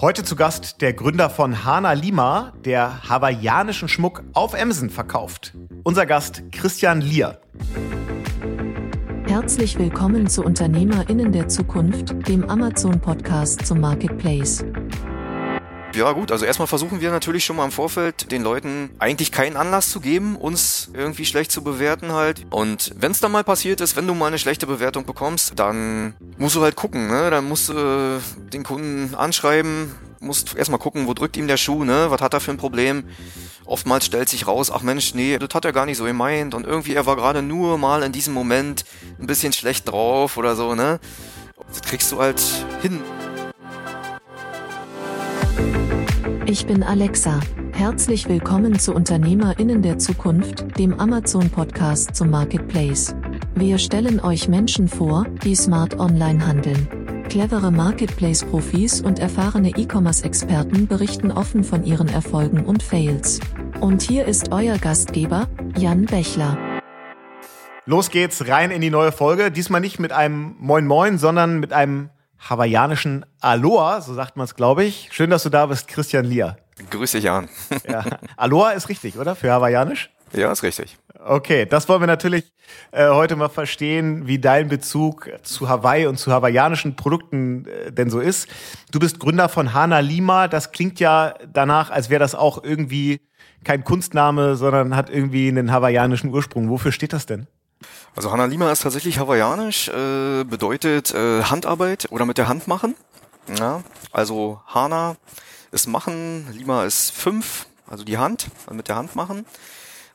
Heute zu Gast der Gründer von Hana Lima, der hawaiianischen Schmuck auf Emsen verkauft. Unser Gast Christian Lier. Herzlich willkommen zu UnternehmerInnen der Zukunft, dem Amazon-Podcast zum Marketplace. Ja gut, also erstmal versuchen wir natürlich schon mal im Vorfeld den Leuten eigentlich keinen Anlass zu geben, uns irgendwie schlecht zu bewerten halt. Und wenn es dann mal passiert ist, wenn du mal eine schlechte Bewertung bekommst, dann musst du halt gucken, ne? Dann musst du äh, den Kunden anschreiben, musst erstmal gucken, wo drückt ihm der Schuh, ne? Was hat er für ein Problem? Oftmals stellt sich raus, ach Mensch, nee, das hat er gar nicht so gemeint und irgendwie er war gerade nur mal in diesem Moment ein bisschen schlecht drauf oder so, ne? Das kriegst du halt hin. Ich bin Alexa. Herzlich willkommen zu UnternehmerInnen der Zukunft, dem Amazon-Podcast zum Marketplace. Wir stellen euch Menschen vor, die smart online handeln. Clevere Marketplace-Profis und erfahrene E-Commerce-Experten berichten offen von ihren Erfolgen und Fails. Und hier ist euer Gastgeber, Jan Bechler. Los geht's rein in die neue Folge. Diesmal nicht mit einem Moin Moin, sondern mit einem hawaiianischen Aloha, so sagt man es, glaube ich. Schön, dass du da bist, Christian Lier. Grüß dich, Jan. ja. Aloha ist richtig, oder? Für hawaiianisch? Ja, ist richtig. Okay, das wollen wir natürlich äh, heute mal verstehen, wie dein Bezug zu Hawaii und zu hawaiianischen Produkten äh, denn so ist. Du bist Gründer von Hana Lima. Das klingt ja danach, als wäre das auch irgendwie kein Kunstname, sondern hat irgendwie einen hawaiianischen Ursprung. Wofür steht das denn? Also Hana Lima ist tatsächlich hawaiianisch, äh, bedeutet äh, Handarbeit oder mit der Hand machen. Ja, also Hana ist machen, Lima ist fünf, also die Hand, also mit der Hand machen.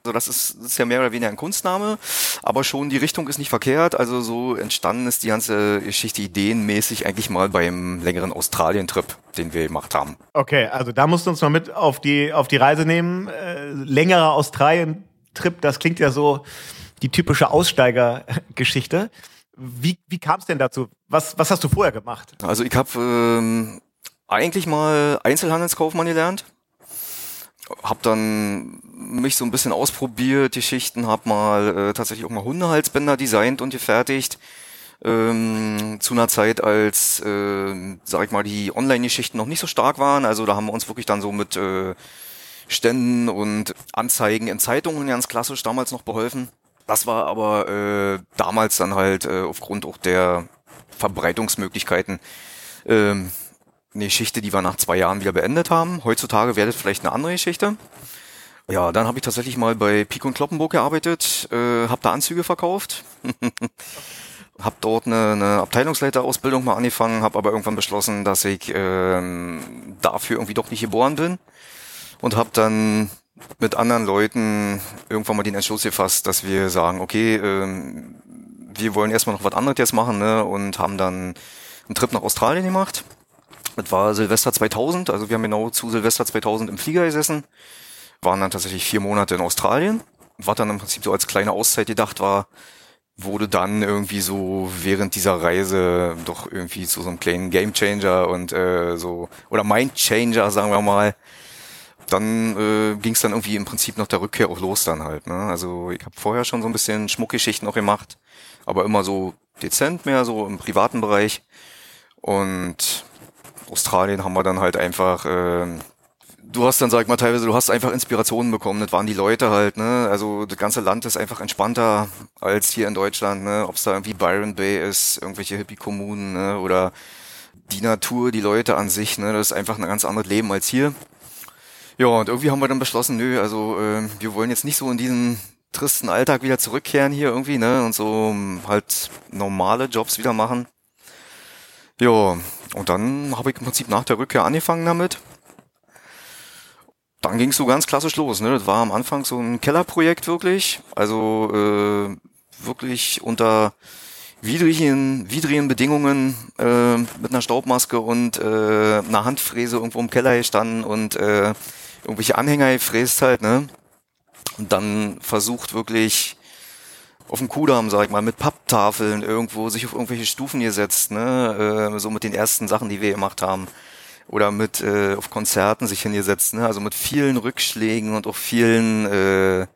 Also das ist, das ist ja mehr oder weniger ein Kunstname, aber schon die Richtung ist nicht verkehrt. Also so entstanden ist die ganze Geschichte ideenmäßig eigentlich mal beim längeren Australien-Trip, den wir gemacht haben. Okay, also da musst du uns mal mit auf die, auf die Reise nehmen. Äh, längerer Australien-Trip, das klingt ja so, die typische Aussteigergeschichte. Wie, wie kam es denn dazu? Was, was hast du vorher gemacht? Also ich habe ähm, eigentlich mal Einzelhandelskaufmann gelernt. Hab dann mich so ein bisschen ausprobiert, die Schichten, hab mal äh, tatsächlich auch mal Hundehalsbänder designt und gefertigt. Ähm, zu einer Zeit, als, äh, sag ich mal, die Online-Geschichten noch nicht so stark waren. Also da haben wir uns wirklich dann so mit äh, Ständen und Anzeigen in Zeitungen ganz klassisch damals noch beholfen. Das war aber äh, damals dann halt äh, aufgrund auch der Verbreitungsmöglichkeiten ähm, eine Geschichte, die wir nach zwei Jahren wieder beendet haben. Heutzutage wäre das vielleicht eine andere Geschichte. Ja, dann habe ich tatsächlich mal bei Pico und Kloppenburg gearbeitet, äh, habe da Anzüge verkauft, habe dort eine, eine Abteilungsleiterausbildung mal angefangen, habe aber irgendwann beschlossen, dass ich ähm, dafür irgendwie doch nicht geboren bin und habe dann mit anderen Leuten irgendwann mal den Entschluss gefasst, dass wir sagen, okay, ähm, wir wollen erstmal noch was anderes jetzt machen ne? und haben dann einen Trip nach Australien gemacht. Das war Silvester 2000, also wir haben genau zu Silvester 2000 im Flieger gesessen, waren dann tatsächlich vier Monate in Australien, was dann im Prinzip so als kleine Auszeit gedacht war, wurde dann irgendwie so während dieser Reise doch irgendwie zu so einem kleinen Gamechanger und äh, so, oder Mindchanger, sagen wir mal, dann äh, ging es dann irgendwie im Prinzip nach der Rückkehr auch los dann halt. Ne? Also ich habe vorher schon so ein bisschen Schmuckgeschichten noch gemacht, aber immer so dezent mehr, so im privaten Bereich. Und Australien haben wir dann halt einfach, äh, du hast dann, sag ich mal, teilweise, du hast einfach Inspirationen bekommen, das waren die Leute halt, ne? Also das ganze Land ist einfach entspannter als hier in Deutschland, ne? Ob es da irgendwie Byron Bay ist, irgendwelche Hippie-Kommunen, ne? Oder die Natur, die Leute an sich, ne? Das ist einfach ein ganz anderes Leben als hier. Ja, und irgendwie haben wir dann beschlossen, nö, also äh, wir wollen jetzt nicht so in diesen tristen Alltag wieder zurückkehren hier irgendwie, ne? Und so ähm, halt normale Jobs wieder machen. Ja, und dann habe ich im Prinzip nach der Rückkehr angefangen damit. Dann ging es so ganz klassisch los, ne? Das war am Anfang so ein Kellerprojekt wirklich. Also äh, wirklich unter widrigen, widrigen Bedingungen äh, mit einer Staubmaske und äh, einer Handfräse irgendwo im Keller gestanden und äh, irgendwelche Anhänger gefräst halt, ne? Und dann versucht wirklich auf dem Kudamm, sag ich mal, mit Papptafeln irgendwo sich auf irgendwelche Stufen gesetzt, ne? Äh, so mit den ersten Sachen, die wir gemacht haben. Oder mit äh, auf Konzerten sich hingesetzt, ne? Also mit vielen Rückschlägen und auch vielen äh,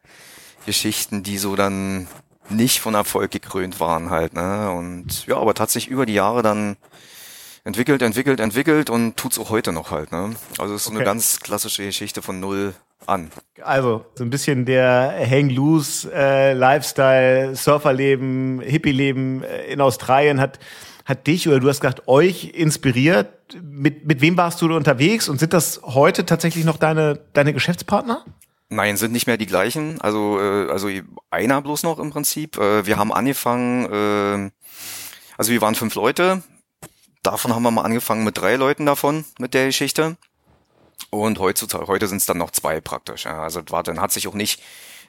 Geschichten, die so dann nicht von Erfolg gekrönt waren halt, ne? Und ja, aber tatsächlich über die Jahre dann entwickelt, entwickelt, entwickelt und tut's auch heute noch halt. Ne? Also es ist Okay. eine ganz klassische Geschichte von null an. Also, so ein bisschen der Hang Loose äh, Lifestyle, Surferleben, Hippie-Leben äh, in Australien hat, hat dich oder du hast gesagt, euch inspiriert. Mit, mit wem warst du unterwegs und sind das heute tatsächlich noch deine, deine Geschäftspartner? Nein, sind nicht mehr die gleichen. Also, äh, also einer bloß noch im Prinzip. Äh, wir haben angefangen, äh, also wir waren fünf Leute. Davon haben wir mal angefangen mit drei Leuten davon, mit der Geschichte. Und heutzutage, heute sind es dann noch zwei praktisch. Ja. Also war, dann hat sich auch nicht,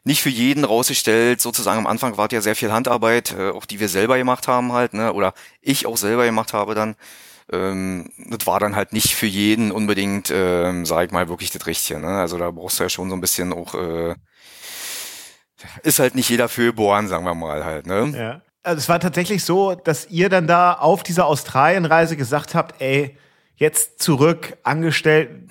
nicht für jeden rausgestellt. Sozusagen am Anfang war ja sehr viel Handarbeit, äh, auch die wir selber gemacht haben halt, ne? Oder ich auch selber gemacht habe dann. Ähm, das war dann halt nicht für jeden unbedingt, ähm, sag ich mal, wirklich das Richtige. Ne? Also da brauchst du ja schon so ein bisschen auch, äh, ist halt nicht jeder für geboren, sagen wir mal halt. Ne? Ja. Also es war tatsächlich so, dass ihr dann da auf dieser Australienreise gesagt habt, ey, jetzt zurück, angestellt,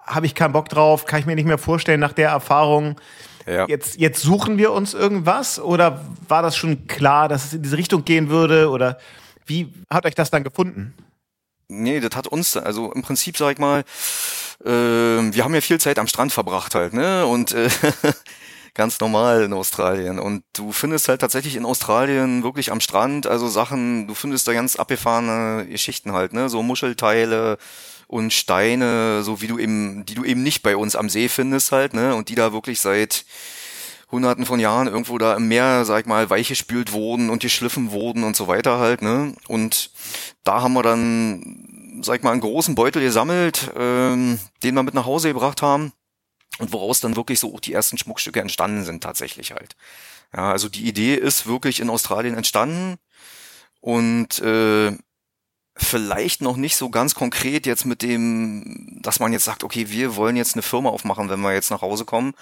habe ich keinen Bock drauf, kann ich mir nicht mehr vorstellen nach der Erfahrung. Ja. Jetzt, jetzt suchen wir uns irgendwas oder war das schon klar, dass es in diese Richtung gehen würde oder wie hat euch das dann gefunden? Nee, das hat uns, also im Prinzip sag ich mal, äh, wir haben ja viel Zeit am Strand verbracht halt, ne? Und äh, ganz normal in Australien. Und du findest halt tatsächlich in Australien wirklich am Strand, also Sachen, du findest da ganz abgefahrene Geschichten halt, ne? So Muschelteile und Steine, so wie du eben, die du eben nicht bei uns am See findest halt, ne? Und die da wirklich seit Hunderten von Jahren irgendwo da im Meer, sag ich mal, weichgespült wurden und geschliffen wurden und so weiter halt, ne? Und da haben wir dann, sag ich mal, einen großen Beutel gesammelt, ähm, den wir mit nach Hause gebracht haben und woraus dann wirklich so auch die ersten Schmuckstücke entstanden sind tatsächlich halt. Ja, also die Idee ist wirklich in Australien entstanden und äh, vielleicht noch nicht so ganz konkret jetzt mit dem, dass man jetzt sagt, okay, wir wollen jetzt eine Firma aufmachen, wenn wir jetzt nach Hause kommen.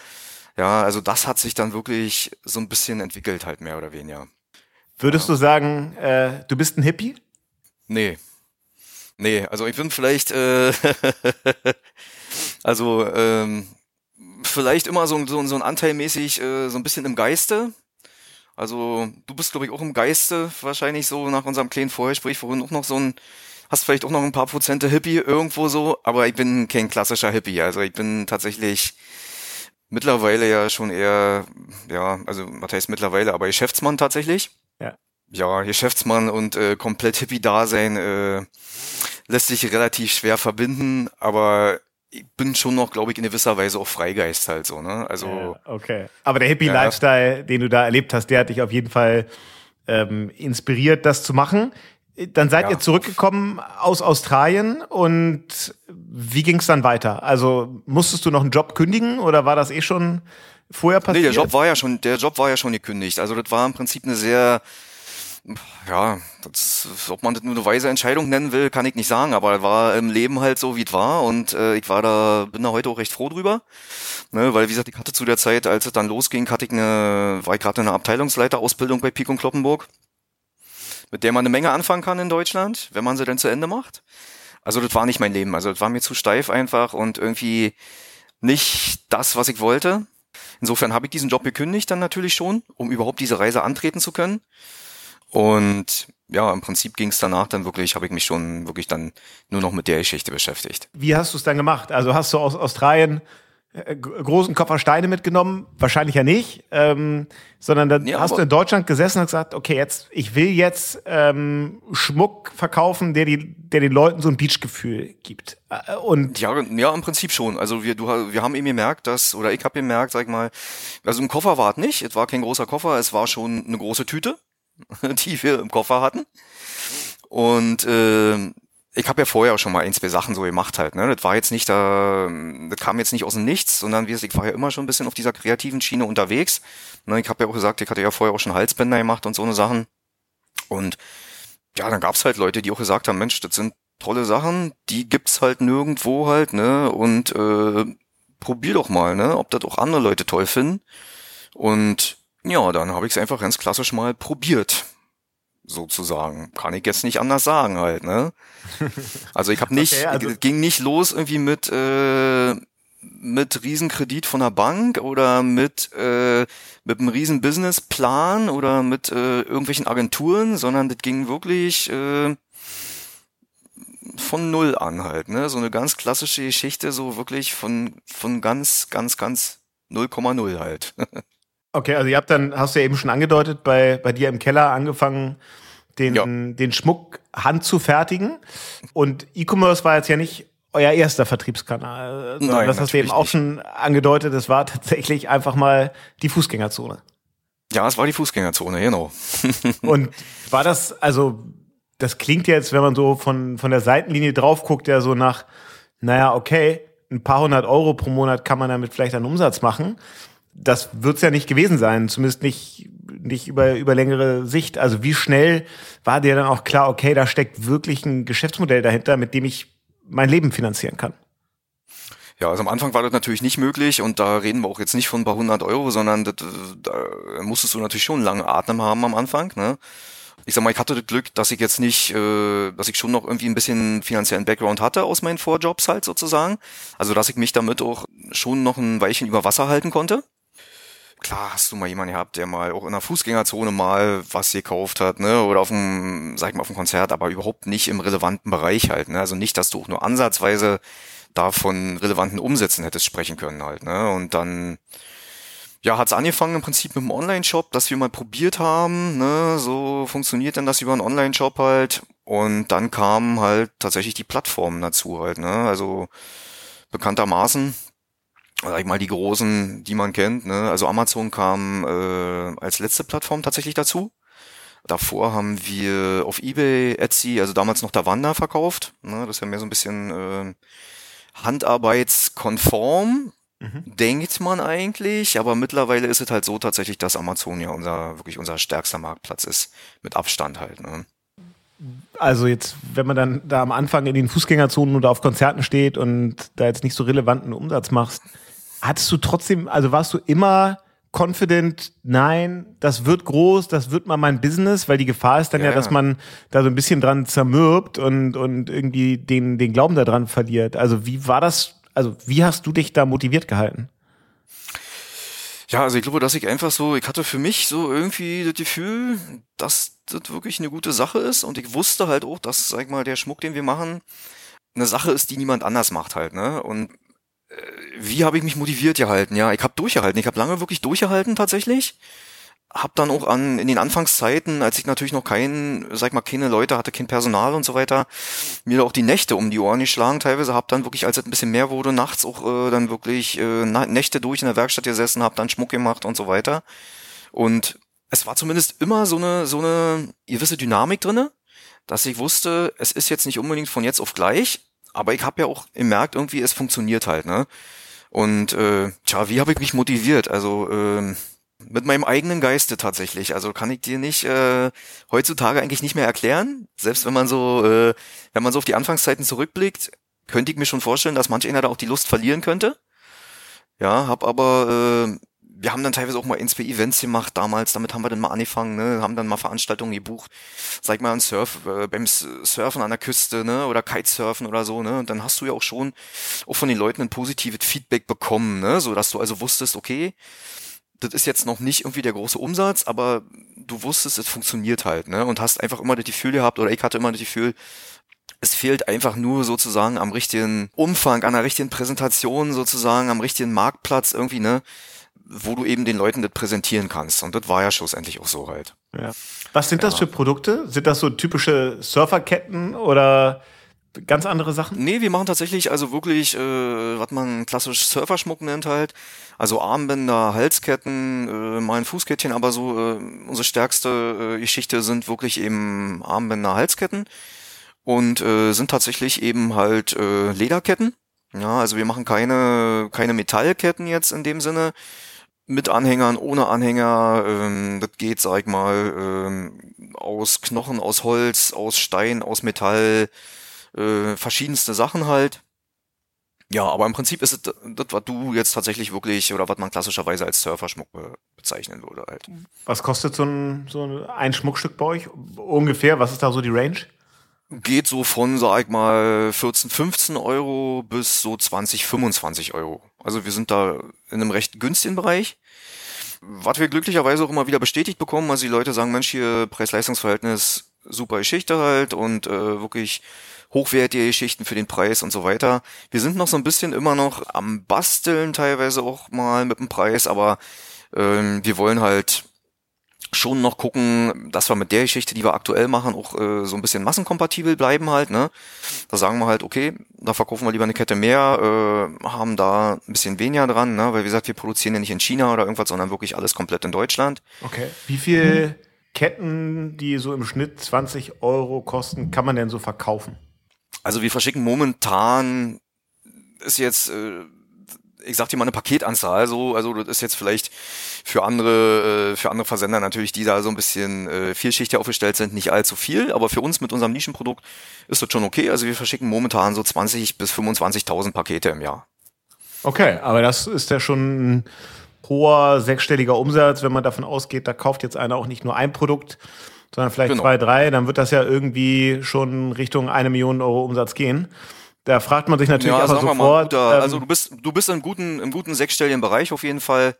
Ja, also das hat sich dann wirklich so ein bisschen entwickelt halt mehr oder weniger. Würdest du sagen, äh, du bist ein Hippie? Nee. Nee, also ich bin vielleicht, äh, also ähm, vielleicht immer so, so, so ein Anteilmäßig äh, so ein bisschen im Geiste. Also du bist, glaube ich, auch im Geiste wahrscheinlich so nach unserem kleinen Vorgespräch vorhin auch noch so ein, hast vielleicht auch noch ein paar Prozente Hippie irgendwo so, aber ich bin kein klassischer Hippie. Also ich bin tatsächlich mittlerweile ja schon eher, ja, also was heißt mittlerweile, aber Geschäftsmann tatsächlich. Ja. Ja, Geschäftsmann und äh, komplett Hippie-Dasein äh, lässt sich relativ schwer verbinden, aber ich bin schon noch, glaube ich, in gewisser Weise auch Freigeist halt so, ne? Also Ja, okay. Aber der Hippie-Lifestyle, den du da erlebt hast, der hat dich auf jeden Fall ähm, inspiriert, das zu machen. Dann seid Ja. ihr zurückgekommen aus Australien und wie ging es dann weiter? Also musstest du noch einen Job kündigen oder war das eh schon vorher Nee, passiert? der Job war ja schon, der Job war ja schon gekündigt. Also das war im Prinzip eine sehr, ja, das, ob man das nur eine weise Entscheidung nennen will, kann ich nicht sagen, aber war im Leben halt so, wie es war und äh, ich war da, bin da heute auch recht froh drüber, ne, weil wie gesagt, ich hatte zu der Zeit, als es dann losging, hatte ich eine, war ich gerade in einer Abteilungsleiterausbildung bei Pik und Kloppenburg, mit der man eine Menge anfangen kann in Deutschland, wenn man sie dann zu Ende macht. Also das war nicht mein Leben, also das war mir zu steif einfach und irgendwie nicht das, was ich wollte. Insofern habe ich diesen Job gekündigt dann natürlich schon, um überhaupt diese Reise antreten zu können. Und ja, im Prinzip ging es danach dann wirklich, habe ich mich schon wirklich dann nur noch mit der Geschichte beschäftigt. Wie hast du es dann gemacht? Also hast du aus Australien äh, großen Koffer Steine mitgenommen? Wahrscheinlich ja nicht, ähm, sondern dann Ja, hast du in Deutschland gesessen und gesagt, okay, jetzt ich will jetzt ähm, Schmuck verkaufen, der die, der den Leuten so ein Beachgefühl gibt. Äh, Und Ja, ja, im Prinzip schon. Also wir, du, wir haben eben gemerkt, dass, oder ich habe gemerkt, sag ich mal, also ein Koffer war es nicht, es war kein großer Koffer, es war schon eine große Tüte, die wir im Koffer hatten. Und äh, ich habe ja vorher auch schon mal ein, zwei Sachen so gemacht halt. Ne? Das war jetzt nicht da, das kam jetzt nicht aus dem Nichts, sondern wie ich war ja immer schon ein bisschen auf dieser kreativen Schiene unterwegs. Ne? Ich habe ja auch gesagt, ich hatte ja vorher auch schon Halsbänder gemacht und so eine Sachen. Und ja, dann gab's halt Leute, die auch gesagt haben, Mensch, das sind tolle Sachen, die gibt's halt nirgendwo halt, ne? Und äh, probier doch mal, ne? Ob das auch andere Leute toll finden. Und ja, dann habe ich es einfach ganz klassisch mal probiert. Sozusagen. Kann ich jetzt nicht anders sagen halt, ne? Also ich habe nicht, Okay, also- es ging nicht los irgendwie mit, äh, mit Riesenkredit von der Bank oder mit, äh, mit einem riesen Businessplan oder mit äh, irgendwelchen Agenturen, sondern das ging wirklich äh, von null an halt, ne? So eine ganz klassische Geschichte, so wirklich von, von ganz, ganz, ganz 0,0 halt. okay, also ihr habt dann, hast du ja eben schon angedeutet, bei, bei dir im Keller angefangen, den, ja. den Schmuck Hand zu fertigen. Und E-Commerce war jetzt ja nicht euer erster Vertriebskanal. Nein, das hast du eben auch schon angedeutet, das war tatsächlich einfach mal die Fußgängerzone. Ja, es war die Fußgängerzone, genau. Und war das, also das klingt jetzt, wenn man so von, von der Seitenlinie drauf guckt, ja so nach, naja, okay, ein paar hundert Euro pro Monat kann man damit vielleicht einen Umsatz machen. Das wird's ja nicht gewesen sein, zumindest nicht, nicht über, über längere Sicht. Also wie schnell war dir dann auch klar, okay, da steckt wirklich ein Geschäftsmodell dahinter, mit dem ich mein Leben finanzieren kann? Ja, also am Anfang war das natürlich nicht möglich und da reden wir auch jetzt nicht von ein paar hundert Euro, sondern das, da musstest du natürlich schon lange Atem haben am Anfang. Ne? Ich sag mal, ich hatte das Glück, dass ich jetzt nicht, äh, dass ich schon noch irgendwie ein bisschen finanziellen Background hatte aus meinen Vorjobs halt sozusagen. Also dass ich mich damit auch schon noch ein Weilchen über Wasser halten konnte. Klar hast du mal jemanden gehabt, der mal auch in der Fußgängerzone mal was gekauft hat, ne, oder auf dem, sag ich mal, auf dem Konzert, aber überhaupt nicht im relevanten Bereich halt, ne. Also nicht, dass du auch nur ansatzweise da von relevanten Umsätzen hättest sprechen können halt, ne? Und dann ja, hat's angefangen im Prinzip mit einem Online-Shop, dass wir mal probiert haben, ne, so funktioniert denn das über einen Online-Shop halt und dann kamen halt tatsächlich die Plattformen dazu halt, ne? Also bekanntermaßen sag ich mal, die großen, die man kennt, ne? Also Amazon kam äh, als letzte Plattform tatsächlich dazu. Davor haben wir auf Ebay, Etsy, also damals noch Davanda verkauft. Ne? Das ist ja mehr so ein bisschen äh, handarbeitskonform, mhm. denkt man eigentlich, aber mittlerweile ist es halt so tatsächlich, dass Amazon ja unser, wirklich unser stärkster Marktplatz ist, mit Abstand halt. Ne? Also jetzt, wenn man dann da am Anfang in den Fußgängerzonen oder auf Konzerten steht und da jetzt nicht so relevanten Umsatz machst, hattest du trotzdem, also warst du immer confident, nein, das wird groß, das wird mal mein Business, weil die Gefahr ist dann ja, ja dass man da so ein bisschen dran zermürbt und, und irgendwie den, den Glauben daran verliert. Also wie war das, also wie hast du dich da motiviert gehalten? Ja, also ich glaube, dass ich einfach so, ich hatte für mich so irgendwie das Gefühl, dass das wirklich eine gute Sache ist und ich wusste halt auch, dass, sag ich mal, der Schmuck, den wir machen, eine Sache ist, die niemand anders macht halt, ne? Und wie habe ich mich motiviert gehalten? Ja, ich habe durchgehalten. Ich habe lange wirklich durchgehalten tatsächlich. Hab dann auch an in den Anfangszeiten, als ich natürlich noch kein, sag mal, keine Leute hatte, kein Personal und so weiter, mir auch die Nächte um die Ohren geschlagen. Teilweise hab dann wirklich, als es ein bisschen mehr wurde, nachts auch äh, dann wirklich äh, Nächte durch in der Werkstatt gesessen, hab dann Schmuck gemacht und so weiter. Und es war zumindest immer so eine so eine gewisse Dynamik drinne, dass ich wusste, es ist jetzt nicht unbedingt von jetzt auf gleich, aber ich habe ja auch gemerkt, irgendwie, es funktioniert halt, ne? Und äh, tja, wie habe ich mich motiviert? Also äh, mit meinem eigenen Geiste tatsächlich. Also kann ich dir nicht äh, heutzutage eigentlich nicht mehr erklären. Selbst wenn man so, äh, wenn man so auf die Anfangszeiten zurückblickt, könnte ich mir schon vorstellen, dass manch einer da auch die Lust verlieren könnte. Ja, hab aber äh, wir haben dann teilweise auch mal NSP-Events gemacht damals, damit haben wir dann mal angefangen, ne, haben dann mal Veranstaltungen gebucht, sag mal ein Surf, äh, beim Surfen an der Küste, ne, oder Kitesurfen oder so, ne, und dann hast du ja auch schon auch von den Leuten ein positives Feedback bekommen, ne, so dass du also wusstest, okay, das ist jetzt noch nicht irgendwie der große Umsatz, aber du wusstest, es funktioniert halt, ne, und hast einfach immer das Gefühl gehabt, oder ich hatte immer das Gefühl, es fehlt einfach nur sozusagen am richtigen Umfang, an der richtigen Präsentation sozusagen, am richtigen Marktplatz irgendwie, ne, wo du eben den Leuten das präsentieren kannst. Und das war ja schlussendlich auch so halt. Ja. Was sind ja. das für Produkte? Sind das so typische Surferketten oder ganz andere Sachen? Nee, wir machen tatsächlich also wirklich, äh, was man klassisch Surferschmuck nennt halt. Also Armbänder, Halsketten, äh, mal ein Fußkettchen, aber so äh, unsere stärkste äh, Geschichte sind wirklich eben Armbänder, Halsketten und äh, sind tatsächlich eben halt äh, Lederketten. Ja, also wir machen keine, keine Metallketten jetzt in dem Sinne, mit Anhängern, ohne Anhänger. Ähm, das geht, sag ich mal, ähm, aus Knochen, aus Holz, aus Stein, aus Metall, äh, verschiedenste Sachen halt. Ja, aber im Prinzip ist es das, was du jetzt tatsächlich wirklich oder was man klassischerweise als Surferschmuck bezeichnen würde halt. Was kostet so ein, so ein Schmuckstück bei euch ungefähr? Was ist da so die Range? Geht so von, sag ich mal, 14, 15 Euro bis so 20, 25 Euro. Also wir sind da in einem recht günstigen Bereich. Was wir glücklicherweise auch immer wieder bestätigt bekommen, also die Leute sagen, Mensch, hier Preis-Leistungs-Verhältnis, super Geschichte halt und äh, wirklich hochwertige Geschichten für den Preis und so weiter. Wir sind noch so ein bisschen immer noch am Basteln, teilweise auch mal mit dem Preis, aber ähm, wir wollen halt schon noch gucken, dass wir mit der Geschichte, die wir aktuell machen, auch äh, so ein bisschen massenkompatibel bleiben halt. Ne? Da sagen wir halt, okay, da verkaufen wir lieber eine Kette mehr, äh, haben da ein bisschen weniger dran, ne? weil wie gesagt, wir produzieren ja nicht in China oder irgendwas, sondern wirklich alles komplett in Deutschland. Okay. Wie viel hm. Ketten, die so im Schnitt 20 Euro kosten, kann man denn so verkaufen? Also wir verschicken momentan ist jetzt äh, ich sag dir mal eine Paketanzahl, so, also das ist jetzt vielleicht für andere, äh, für andere Versender natürlich, die da so ein bisschen äh, vielschichtig aufgestellt sind, nicht allzu viel, aber für uns mit unserem Nischenprodukt ist das schon okay. Also wir verschicken momentan so 20 bis 25.000 Pakete im Jahr. Okay, aber das ist ja schon ein hoher sechsstelliger Umsatz, wenn man davon ausgeht, da kauft jetzt einer auch nicht nur ein Produkt, sondern vielleicht genau. zwei, drei, dann wird das ja irgendwie schon Richtung eine Million Euro Umsatz gehen. Da fragt man sich natürlich ja, aber sofort. Mal, ähm, also du bist, du bist im guten, im guten sechsstelligen Bereich auf jeden Fall.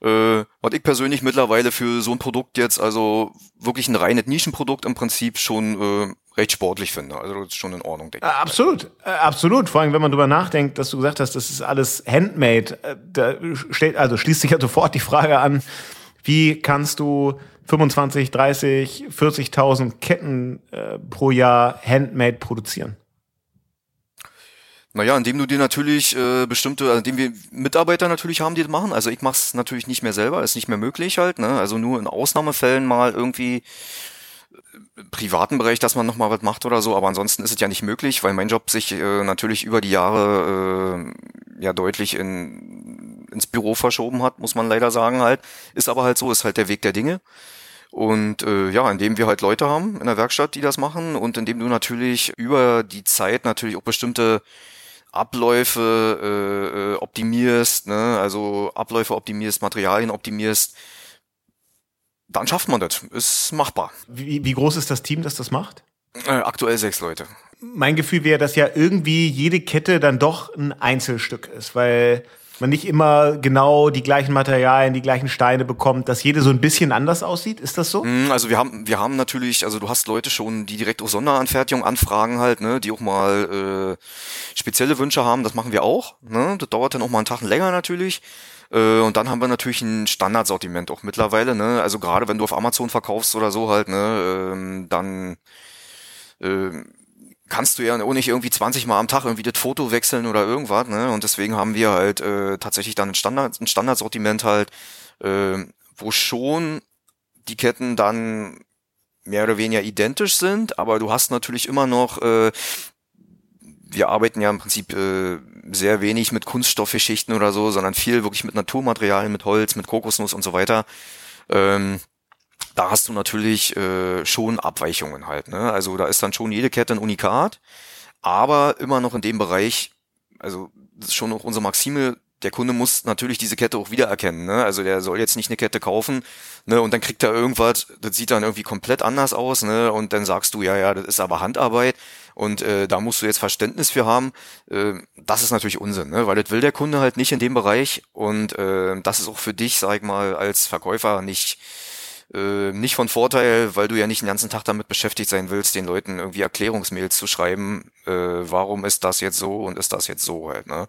Äh, was ich persönlich mittlerweile für so ein Produkt jetzt, also wirklich ein reines Nischenprodukt im Prinzip schon äh, recht sportlich finde. Also das ist schon in Ordnung, denke ich. Äh, absolut, äh, absolut. Vor allem, wenn man drüber nachdenkt, dass du gesagt hast, das ist alles handmade. Äh, da steht, also schließt sich ja sofort die Frage an, wie kannst du 25, 30, 40.000 Ketten äh, pro Jahr handmade produzieren? Naja, indem du dir natürlich äh, bestimmte, also indem wir Mitarbeiter natürlich haben, die das machen. Also ich mach's natürlich nicht mehr selber, ist nicht mehr möglich halt. Ne? Also nur in Ausnahmefällen mal irgendwie äh, privaten Bereich, dass man nochmal was macht oder so, aber ansonsten ist es ja nicht möglich, weil mein Job sich äh, natürlich über die Jahre äh, ja deutlich in, ins Büro verschoben hat, muss man leider sagen halt. Ist aber halt so, ist halt der Weg der Dinge. Und äh, ja, indem wir halt Leute haben in der Werkstatt, die das machen und indem du natürlich über die Zeit natürlich auch bestimmte Abläufe äh, äh, optimierst, ne? also Abläufe optimierst, Materialien optimierst, dann schafft man das. Ist machbar. Wie, wie groß ist das Team, das das macht? Äh, aktuell sechs Leute. Mein Gefühl wäre, dass ja irgendwie jede Kette dann doch ein Einzelstück ist, weil man nicht immer genau die gleichen Materialien, die gleichen Steine bekommt, dass jede so ein bisschen anders aussieht. Ist das so? Mm, also wir haben, wir haben natürlich, also du hast Leute schon, die direkt auch Sonderanfertigung anfragen halt, ne, die auch mal äh, spezielle Wünsche haben. Das machen wir auch. Ne? Das dauert dann auch mal einen Tag länger natürlich. Äh, und dann haben wir natürlich ein Standardsortiment auch mittlerweile. Ne? Also gerade wenn du auf Amazon verkaufst oder so halt, ne, ähm, dann äh, kannst du ja auch nicht irgendwie 20 Mal am Tag irgendwie das Foto wechseln oder irgendwas, ne? Und deswegen haben wir halt äh, tatsächlich dann ein Standard, ein Standardsortiment halt, äh, wo schon die Ketten dann mehr oder weniger identisch sind, aber du hast natürlich immer noch, äh, wir arbeiten ja im Prinzip äh, sehr wenig mit Kunststoffgeschichten oder so, sondern viel wirklich mit Naturmaterialien, mit Holz, mit Kokosnuss und so weiter. Ähm, da hast du natürlich äh, schon Abweichungen halt. Ne? Also da ist dann schon jede Kette ein Unikat, aber immer noch in dem Bereich, also das ist schon noch unsere Maxime, der Kunde muss natürlich diese Kette auch wiedererkennen. Ne? Also der soll jetzt nicht eine Kette kaufen ne? und dann kriegt er irgendwas, das sieht dann irgendwie komplett anders aus ne? und dann sagst du, ja, ja, das ist aber Handarbeit und äh, da musst du jetzt Verständnis für haben. Äh, das ist natürlich Unsinn, ne? weil das will der Kunde halt nicht in dem Bereich und äh, das ist auch für dich, sag ich mal, als Verkäufer nicht äh, nicht von Vorteil, weil du ja nicht den ganzen Tag damit beschäftigt sein willst, den Leuten irgendwie Erklärungsmails zu schreiben, äh, warum ist das jetzt so und ist das jetzt so halt, ne?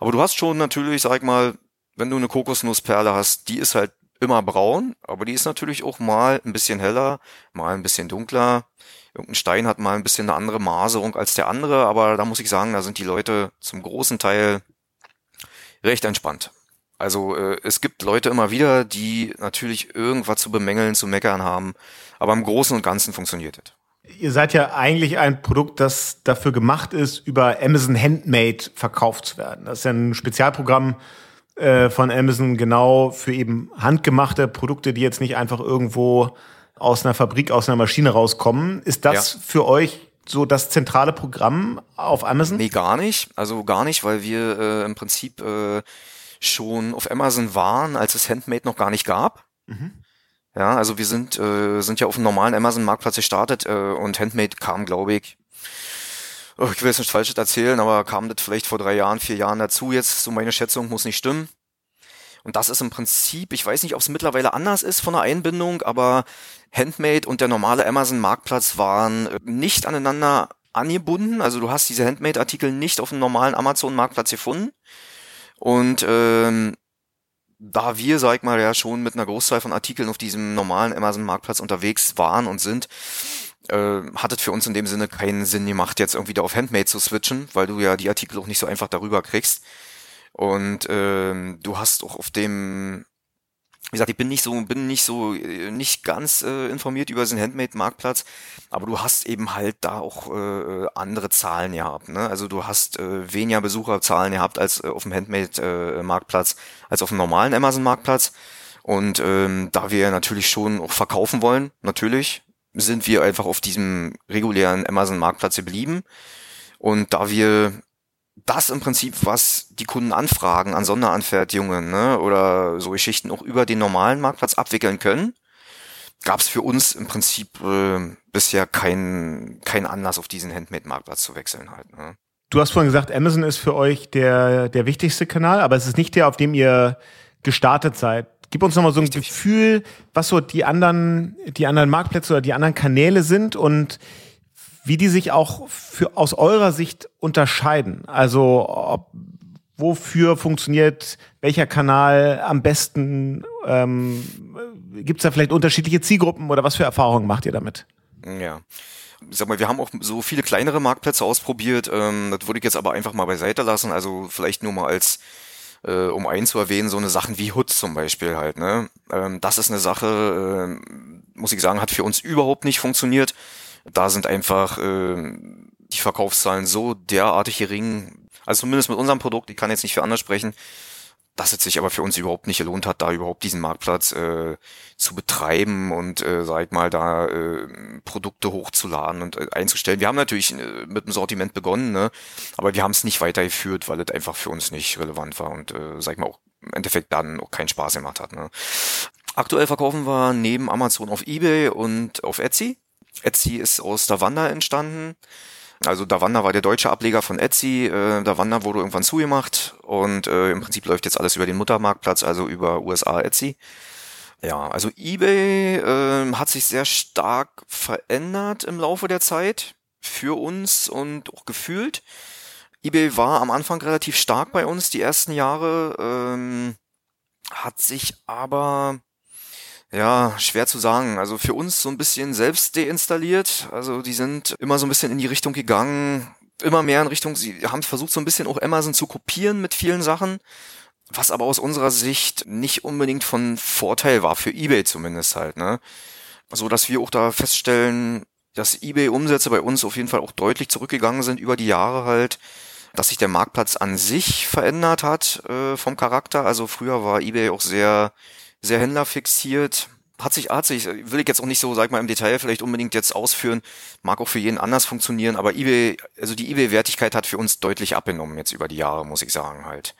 Aber du hast schon natürlich, sag ich mal, wenn du eine Kokosnussperle hast, die ist halt immer braun, aber die ist natürlich auch mal ein bisschen heller, mal ein bisschen dunkler. Irgendein Stein hat mal ein bisschen eine andere Maserung als der andere, aber da muss ich sagen, da sind die Leute zum großen Teil recht entspannt. Also äh, es gibt Leute immer wieder, die natürlich irgendwas zu bemängeln, zu meckern haben, aber im Großen und Ganzen funktioniert es. Ihr seid ja eigentlich ein Produkt, das dafür gemacht ist, über Amazon Handmade verkauft zu werden. Das ist ja ein Spezialprogramm äh, von Amazon genau für eben handgemachte Produkte, die jetzt nicht einfach irgendwo aus einer Fabrik, aus einer Maschine rauskommen. Ist das ja. für euch so das zentrale Programm auf Amazon? Nee, gar nicht. Also gar nicht, weil wir äh, im Prinzip äh, schon auf Amazon waren, als es Handmade noch gar nicht gab. Mhm. Ja, also wir sind, äh, sind ja auf dem normalen Amazon-Marktplatz gestartet äh, und Handmade kam, glaube ich, oh, ich will jetzt nicht falsch erzählen, aber kam das vielleicht vor drei Jahren, vier Jahren dazu. Jetzt, so meine Schätzung, muss nicht stimmen. Und das ist im Prinzip, ich weiß nicht, ob es mittlerweile anders ist von der Einbindung, aber Handmade und der normale Amazon-Marktplatz waren äh, nicht aneinander angebunden. Also du hast diese Handmade-Artikel nicht auf dem normalen Amazon-Marktplatz gefunden. Und ähm, da wir, sag ich mal, ja schon mit einer Großzahl von Artikeln auf diesem normalen Amazon-Marktplatz unterwegs waren und sind, äh, hat es für uns in dem Sinne keinen Sinn gemacht, jetzt irgendwie da auf Handmade zu switchen, weil du ja die Artikel auch nicht so einfach darüber kriegst. Und ähm, du hast auch auf dem wie gesagt, ich bin nicht so, bin nicht so, äh, nicht ganz äh, informiert über den Handmade-Marktplatz, aber du hast eben halt da auch äh, andere Zahlen gehabt. Ne? Also du hast äh, weniger Besucherzahlen gehabt als äh, auf dem Handmade-Marktplatz, als auf dem normalen Amazon-Marktplatz. Und ähm, da wir natürlich schon auch verkaufen wollen, natürlich, sind wir einfach auf diesem regulären Amazon-Marktplatz geblieben. Und da wir das im Prinzip, was die Kunden anfragen an Sonderanfertigungen ne, oder so Geschichten auch über den normalen Marktplatz abwickeln können, gab es für uns im Prinzip äh, bisher keinen kein Anlass, auf diesen Handmade-Marktplatz zu wechseln halt. Ne. Du hast vorhin gesagt, Amazon ist für euch der, der wichtigste Kanal, aber es ist nicht der, auf dem ihr gestartet seid. Gib uns nochmal so ein Richtig. Gefühl, was so die anderen, die anderen Marktplätze oder die anderen Kanäle sind und wie die sich auch für, aus eurer Sicht unterscheiden. Also ob, wofür funktioniert welcher Kanal am besten? Ähm, Gibt es da vielleicht unterschiedliche Zielgruppen oder was für Erfahrungen macht ihr damit? Ja. Sag mal, wir haben auch so viele kleinere Marktplätze ausprobiert. Ähm, das würde ich jetzt aber einfach mal beiseite lassen. Also vielleicht nur mal als äh, um einen zu erwähnen, so eine Sachen wie Hood zum Beispiel halt. Ne? Ähm, das ist eine Sache, äh, muss ich sagen, hat für uns überhaupt nicht funktioniert da sind einfach äh, die Verkaufszahlen so derartig gering, also zumindest mit unserem Produkt, ich kann jetzt nicht für anders sprechen, dass es sich aber für uns überhaupt nicht gelohnt hat, da überhaupt diesen Marktplatz äh, zu betreiben und, äh, sag ich mal, da äh, Produkte hochzuladen und äh, einzustellen. Wir haben natürlich äh, mit dem Sortiment begonnen, ne? aber wir haben es nicht weitergeführt, weil es einfach für uns nicht relevant war und, äh, sag ich mal, auch im Endeffekt dann auch keinen Spaß gemacht hat. Ne? Aktuell verkaufen wir neben Amazon auf Ebay und auf Etsy. Etsy ist aus Davanda entstanden. Also Davanda war der deutsche Ableger von Etsy. Äh, Davanda wurde irgendwann zugemacht und äh, im Prinzip läuft jetzt alles über den Muttermarktplatz, also über USA Etsy. Ja, also eBay äh, hat sich sehr stark verändert im Laufe der Zeit für uns und auch gefühlt. eBay war am Anfang relativ stark bei uns die ersten Jahre, ähm, hat sich aber ja, schwer zu sagen. Also für uns so ein bisschen selbst deinstalliert. Also die sind immer so ein bisschen in die Richtung gegangen, immer mehr in Richtung, sie haben versucht so ein bisschen auch Amazon zu kopieren mit vielen Sachen, was aber aus unserer Sicht nicht unbedingt von Vorteil war, für eBay zumindest halt, ne? So dass wir auch da feststellen, dass eBay-Umsätze bei uns auf jeden Fall auch deutlich zurückgegangen sind über die Jahre halt, dass sich der Marktplatz an sich verändert hat äh, vom Charakter. Also früher war eBay auch sehr sehr händlerfixiert. Hat sich, hat sich, will ich jetzt auch nicht so, sag mal, im Detail vielleicht unbedingt jetzt ausführen, mag auch für jeden anders funktionieren, aber eBay, also die eBay-Wertigkeit hat für uns deutlich abgenommen jetzt über die Jahre, muss ich sagen halt.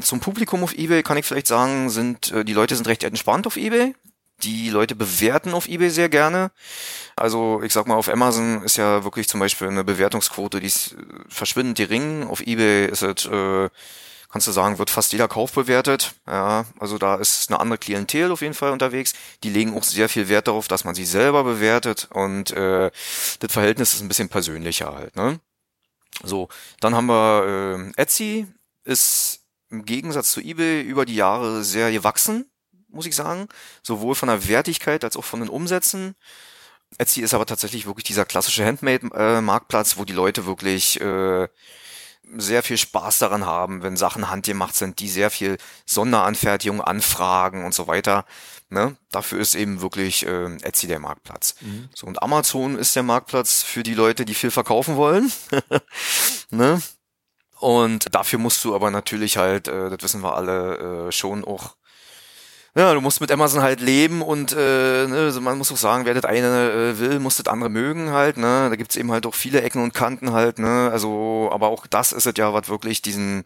Zum Publikum auf eBay kann ich vielleicht sagen, sind, äh, die Leute sind recht entspannt auf eBay. Die Leute bewerten auf eBay sehr gerne. Also ich sag mal, auf Amazon ist ja wirklich zum Beispiel eine Bewertungsquote, die ist äh, verschwindend gering. Auf eBay ist es äh, kannst du sagen, wird fast jeder Kauf bewertet. Ja, also da ist eine andere Klientel auf jeden Fall unterwegs. Die legen auch sehr viel Wert darauf, dass man sie selber bewertet und äh, das Verhältnis ist ein bisschen persönlicher halt. Ne? So, dann haben wir äh, Etsy, ist im Gegensatz zu eBay über die Jahre sehr gewachsen, muss ich sagen, sowohl von der Wertigkeit als auch von den Umsätzen. Etsy ist aber tatsächlich wirklich dieser klassische Handmade-Marktplatz, äh, wo die Leute wirklich äh, sehr viel Spaß daran haben, wenn Sachen handgemacht sind, die sehr viel Sonderanfertigung anfragen und so weiter. Ne? Dafür ist eben wirklich äh, Etsy der Marktplatz. Mhm. So und Amazon ist der Marktplatz für die Leute, die viel verkaufen wollen. ne? Und dafür musst du aber natürlich halt, äh, das wissen wir alle, äh, schon auch ja, du musst mit Amazon halt leben und äh, ne, also man muss auch sagen, wer das eine äh, will, muss das andere mögen halt, ne? Da gibt's eben halt auch viele Ecken und Kanten halt, ne? Also, aber auch das ist es ja, was wirklich diesen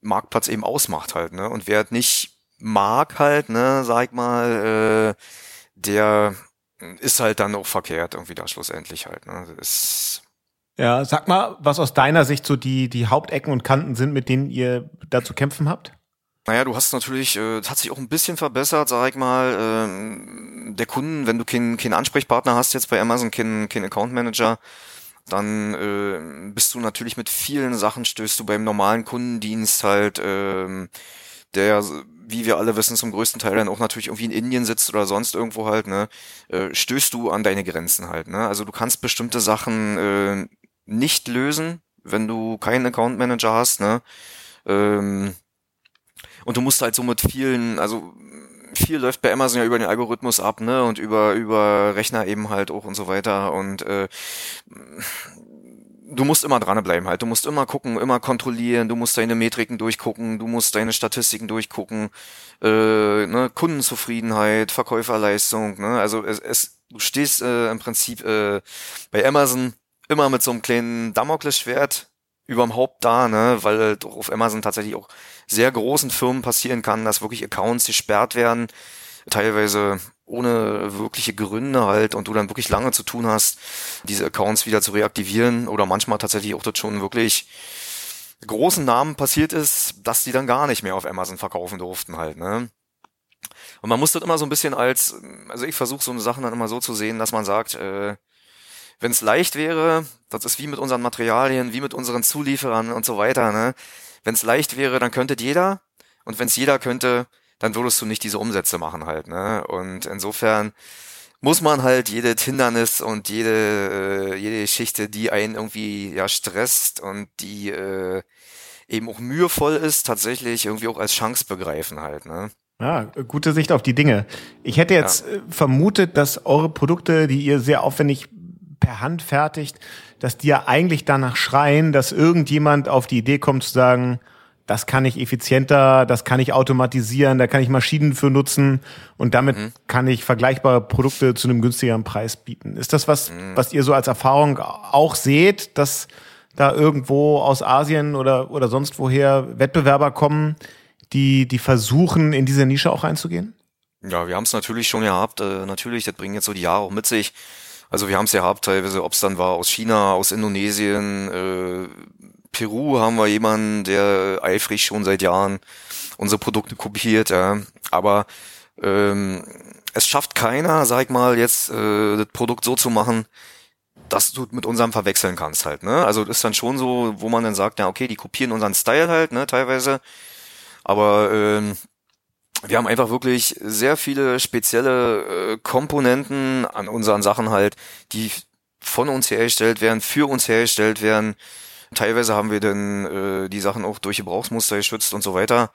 Marktplatz eben ausmacht halt, ne? Und wer nicht mag halt, ne, sag mal, äh, der ist halt dann auch verkehrt irgendwie da schlussendlich halt, ne? Das ist ja, sag mal, was aus deiner Sicht so die, die Hauptecken und Kanten sind, mit denen ihr da zu kämpfen habt? Naja, du hast natürlich, äh, hat sich auch ein bisschen verbessert, sag ich mal. Ähm, der Kunden, wenn du keinen keinen Ansprechpartner hast jetzt bei Amazon, keinen keinen Account Manager, dann äh, bist du natürlich mit vielen Sachen stößt du beim normalen Kundendienst halt, äh, der wie wir alle wissen, zum größten Teil dann auch natürlich irgendwie in Indien sitzt oder sonst irgendwo halt, ne, äh, stößt du an deine Grenzen halt, ne? Also du kannst bestimmte Sachen äh, nicht lösen, wenn du keinen Account Manager hast, ne? Ähm, und du musst halt so mit vielen, also viel läuft bei Amazon ja über den Algorithmus ab, ne? Und über, über Rechner eben halt auch und so weiter. Und äh, du musst immer dranbleiben halt. Du musst immer gucken, immer kontrollieren, du musst deine Metriken durchgucken, du musst deine Statistiken durchgucken, äh, ne, Kundenzufriedenheit, Verkäuferleistung, ne? Also es, es du stehst äh, im Prinzip äh, bei Amazon immer mit so einem kleinen Damoklesschwert überm Haupt da, ne, weil doch auf Amazon tatsächlich auch sehr großen Firmen passieren kann, dass wirklich Accounts gesperrt werden, teilweise ohne wirkliche Gründe halt und du dann wirklich lange zu tun hast, diese Accounts wieder zu reaktivieren oder manchmal tatsächlich auch dort schon wirklich großen Namen passiert ist, dass die dann gar nicht mehr auf Amazon verkaufen durften halt, ne? Und man muss das immer so ein bisschen als, also ich versuche so Sachen dann immer so zu sehen, dass man sagt, äh, wenn es leicht wäre, das ist wie mit unseren Materialien, wie mit unseren Zulieferern und so weiter, ne? Wenn es leicht wäre, dann könnte jeder. Und wenn es jeder könnte, dann würdest du nicht diese Umsätze machen halt, ne? Und insofern muss man halt jedes Hindernis und jede, äh, jede Geschichte, die einen irgendwie ja stresst und die äh, eben auch mühevoll ist, tatsächlich irgendwie auch als Chance begreifen halt, ne? Ja, gute Sicht auf die Dinge. Ich hätte jetzt ja. Äh, vermutet, dass eure Produkte, die ihr sehr aufwendig per Hand fertigt, dass die ja eigentlich danach schreien, dass irgendjemand auf die Idee kommt zu sagen, das kann ich effizienter, das kann ich automatisieren, da kann ich Maschinen für nutzen und damit mhm. kann ich vergleichbare Produkte zu einem günstigeren Preis bieten. Ist das was, mhm. was ihr so als Erfahrung auch seht, dass da irgendwo aus Asien oder, oder sonst woher Wettbewerber kommen, die, die versuchen, in diese Nische auch reinzugehen? Ja, wir haben es natürlich schon gehabt. Äh, natürlich, das bringen jetzt so die Jahre auch mit sich. Also wir haben es gehabt, teilweise, ob es dann war aus China, aus Indonesien, äh, Peru haben wir jemanden, der eifrig schon seit Jahren unsere Produkte kopiert, ja. Aber ähm, es schafft keiner, sag ich mal, jetzt äh, das Produkt so zu machen, dass du mit unserem verwechseln kannst halt, ne? Also das ist dann schon so, wo man dann sagt, ja, okay, die kopieren unseren Style halt, ne, teilweise. Aber ähm, wir haben einfach wirklich sehr viele spezielle äh, Komponenten an unseren Sachen halt, die von uns hergestellt werden, für uns hergestellt werden. Teilweise haben wir dann äh, die Sachen auch durch Gebrauchsmuster geschützt und so weiter,